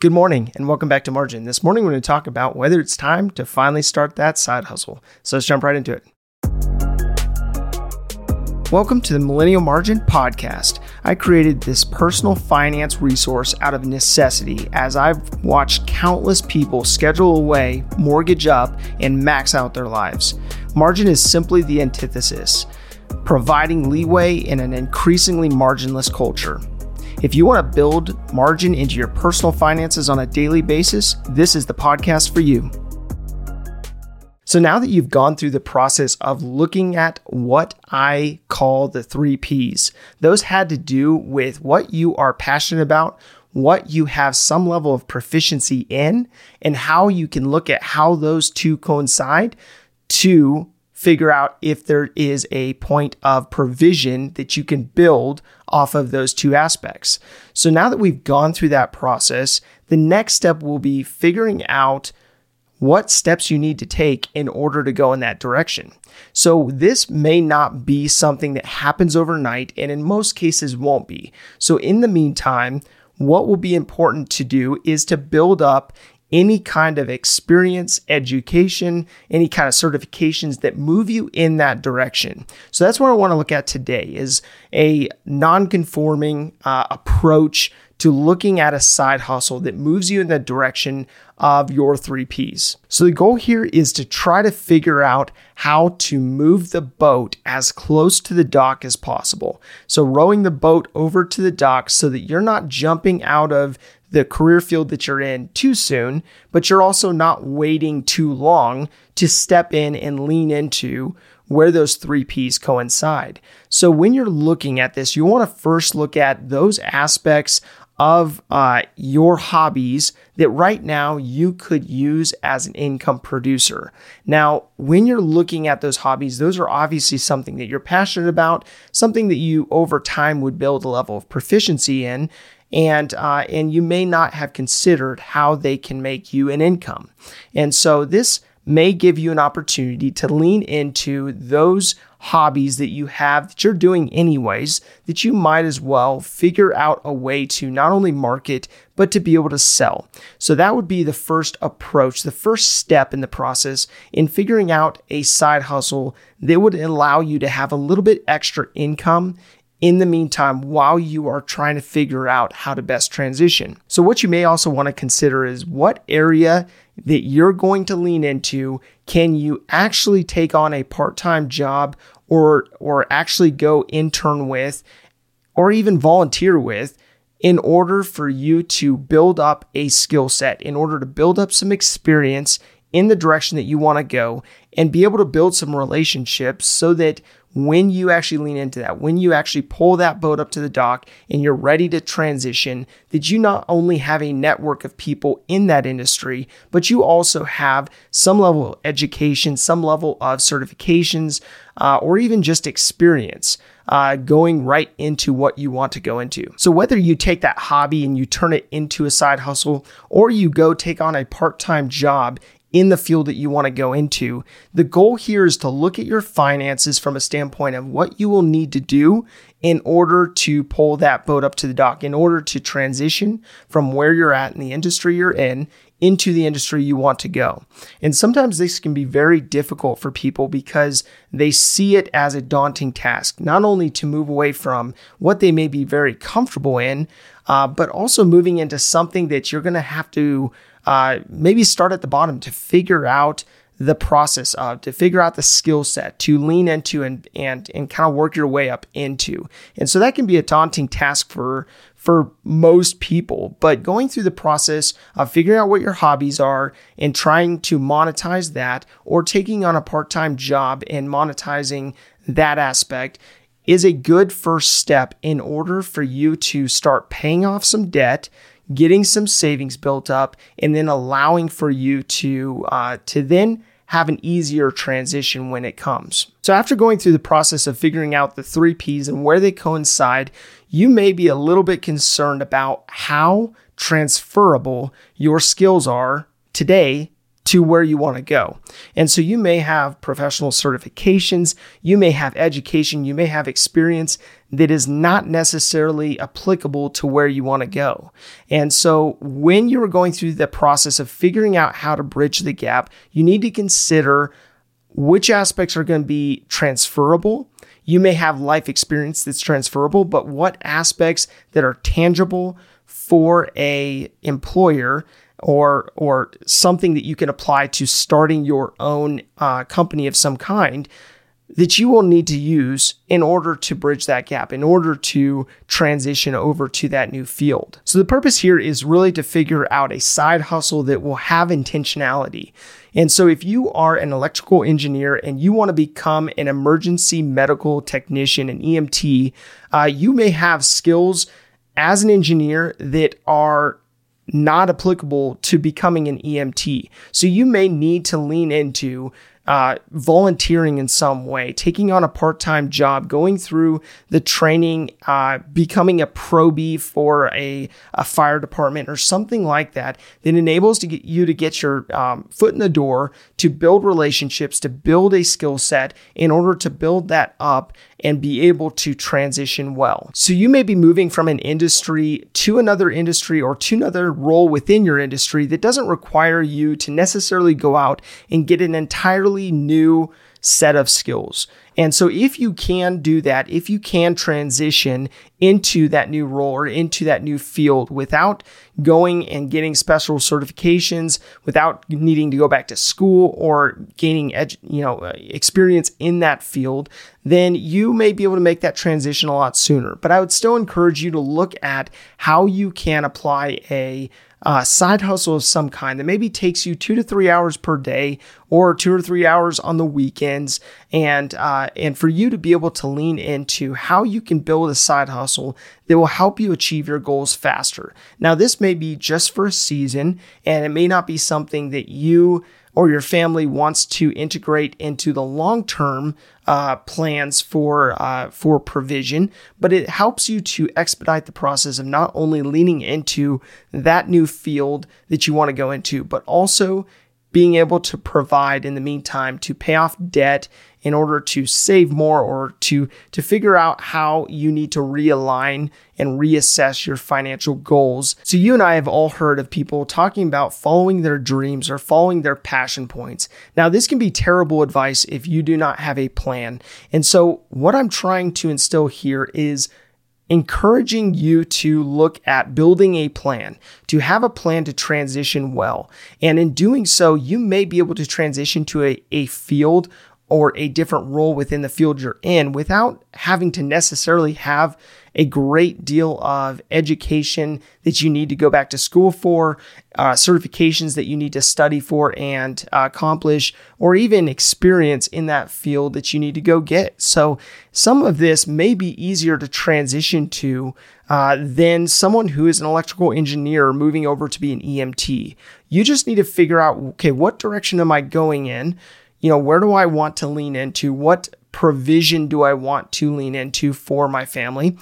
Good morning and welcome back to Margin. This morning we're going to talk about whether it's time to finally start that side hustle. So let's jump right into it. Welcome to the Millennial Margin Podcast. I created this personal finance resource out of necessity as I've watched countless people schedule away, mortgage up, and max out their lives. Margin is simply the antithesis, providing leeway in an increasingly marginless culture. If you want to build margin into your personal finances on a daily basis, this is the podcast for you. So now that you've gone through the process of looking at what I call the three P's, those had to do with what you are passionate about, what you have some level of proficiency in, and how you can look at how those two coincide to figure out if there is a point of provision that you can build off of those two aspects. So now that we've gone through that process, the next step will be figuring out what steps you need to take in order to go in that direction. So this may not be something that happens overnight and in most cases won't be. So in the meantime, what will be important to do is to build up any kind of experience, education, any kind of certifications that move you in that direction. So that's what I want to look at today is a non-conforming uh, approach to looking at a side hustle that moves you in the direction of your three P's. So the goal here is to try to figure out how to move the boat as close to the dock as possible. So rowing the boat over to the dock so that you're not jumping out of the career field that you're in too soon, but you're also not waiting too long to step in and lean into where those three P's coincide. So when you're looking at this, you want to first look at those aspects of uh, your hobbies that right now you could use as an income producer. Now, when you're looking at those hobbies, those are obviously something that you're passionate about, something that you over time would build a level of proficiency in and uh, and you may not have considered how they can make you an income. And so this may give you an opportunity to lean into those hobbies that you have that you're doing anyways that you might as well figure out a way to not only market but to be able to sell. So that would be the first approach, the first step in the process in figuring out a side hustle that would allow you to have a little bit extra income in the meantime while you are trying to figure out how to best transition. So, what you may also want to consider is what area that you're going to lean into can you actually take on a part-time job or or actually go intern with or even volunteer with in order for you to build up a skill set in order to build up some experience in the direction that you want to go and be able to build some relationships so that when you actually lean into that, when you actually pull that boat up to the dock and you're ready to transition, that you not only have a network of people in that industry, but you also have some level of education, some level of certifications, uh, or even just experience. Uh, going right into what you want to go into. So, whether you take that hobby and you turn it into a side hustle, or you go take on a part time job in the field that you want to go into. The goal here is to look at your finances from a standpoint of what you will need to do in order to pull that boat up to the dock, in order to transition from where you're at in the industry you're in into the industry you want to go. And sometimes this can be very difficult for people because they see it as a daunting task, not only to move away from what they may be very comfortable in, uh, but also moving into something that you're going to have to uh, maybe start at the bottom to figure out the process of, to figure out the skill set, to lean into and and and kind of work your way up into. And so that can be a daunting task for for most people. But going through the process of figuring out what your hobbies are and trying to monetize that, or taking on a part-time job and monetizing that aspect is a good first step in order for you to start paying off some debt getting some savings built up, and then allowing for you to uh, to then have an easier transition when it comes. So after going through the process of figuring out the three P's and where they coincide, you may be a little bit concerned about how transferable your skills are today to where you want to go. And so you may have professional certifications, you may have education, you may have experience that is not necessarily applicable to where you want to go. And so when you're going through the process of figuring out how to bridge the gap, you need to consider which aspects are going to be transferable. You may have life experience that's transferable, but what aspects that are tangible for a employer or or something that you can apply to starting your own uh, company of some kind that you will need to use in order to bridge that gap, in order to transition over to that new field. So, the purpose here is really to figure out a side hustle that will have intentionality. And so, if you are an electrical engineer and you want to become an emergency medical technician, an EMT, uh, you may have skills as an engineer that are not applicable to becoming an EMT. So you may need to lean into uh, volunteering in some way, taking on a part time job, going through the training, uh, becoming a probie for a, a fire department or something like that, that enables to get you to get your um, foot in the door, to build relationships, to build a skill set in order to build that up and be able to transition well. So you may be moving from an industry to another industry or to another role within your industry that doesn't require you to necessarily go out and get an entirely new set of skills. And so, if you can do that, if you can transition into that new role or into that new field without going and getting special certifications, without needing to go back to school or gaining edu- you know uh, experience in that field, then you may be able to make that transition a lot sooner. But I would still encourage you to look at how you can apply a uh, side hustle of some kind that maybe takes you two to three hours per day or two or three hours on the weekends and uh, and for you to be able to lean into how you can build a side hustle that will help you achieve your goals faster. Now this may be just for a season and it may not be something that you or your family wants to integrate into the long term uh, plans for uh, for provision, but it helps you to expedite the process of not only leaning into that new field that you want to go into, but also being able to provide in the meantime to pay off debt in order to save more or to to figure out how you need to realign and reassess your financial goals. So you and I have all heard of people talking about following their dreams or following their passion points. Now this can be terrible advice if you do not have a plan. And so what I'm trying to instill here is encouraging you to look at building a plan, to have a plan to transition well. And in doing so, you may be able to transition to a, a field or a different role within the field you're in without having to necessarily have a great deal of education that you need to go back to school for, uh, certifications that you need to study for and uh, accomplish, or even experience in that field that you need to go get. So, some of this may be easier to transition to uh, than someone who is an electrical engineer moving over to be an EMT. You just need to figure out okay, what direction am I going in? You know, where do I want to lean into? What provision do I want to lean into for my family?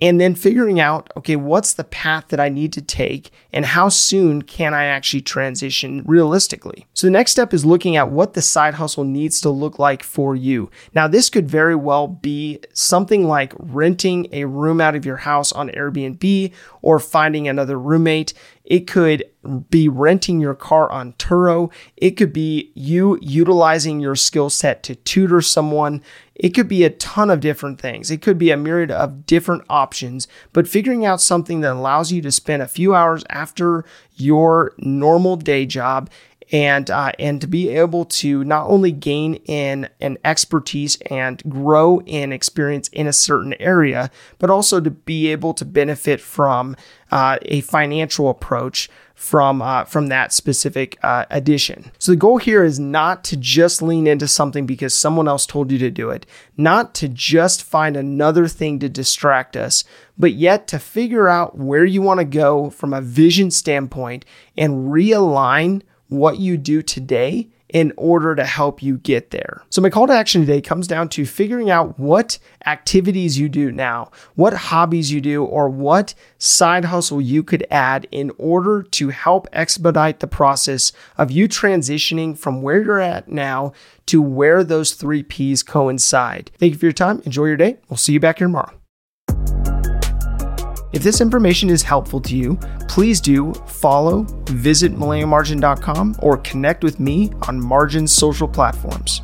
And then figuring out, okay, what's the path that I need to take and how soon can I actually transition realistically? So the next step is looking at what the side hustle needs to look like for you. Now, this could very well be something like renting a room out of your house on Airbnb or finding another roommate. It could be renting your car on Turo. It could be you utilizing your skill set to tutor someone. It could be a ton of different things. It could be a myriad of different options, but figuring out something that allows you to spend a few hours after your normal day job and uh, and to be able to not only gain in an expertise and grow in experience in a certain area, but also to be able to benefit from uh, a financial approach from uh, from that specific uh, addition. So the goal here is not to just lean into something because someone else told you to do it, not to just find another thing to distract us, but yet to figure out where you want to go from a vision standpoint and realign what you do today in order to help you get there. So, my call to action today comes down to figuring out what activities you do now, what hobbies you do, or what side hustle you could add in order to help expedite the process of you transitioning from where you're at now to where those three P's coincide. Thank you for your time. Enjoy your day. We'll see you back here tomorrow. If this information is helpful to you, please do follow, visit millennialmargin.com, or connect with me on Margin's social platforms.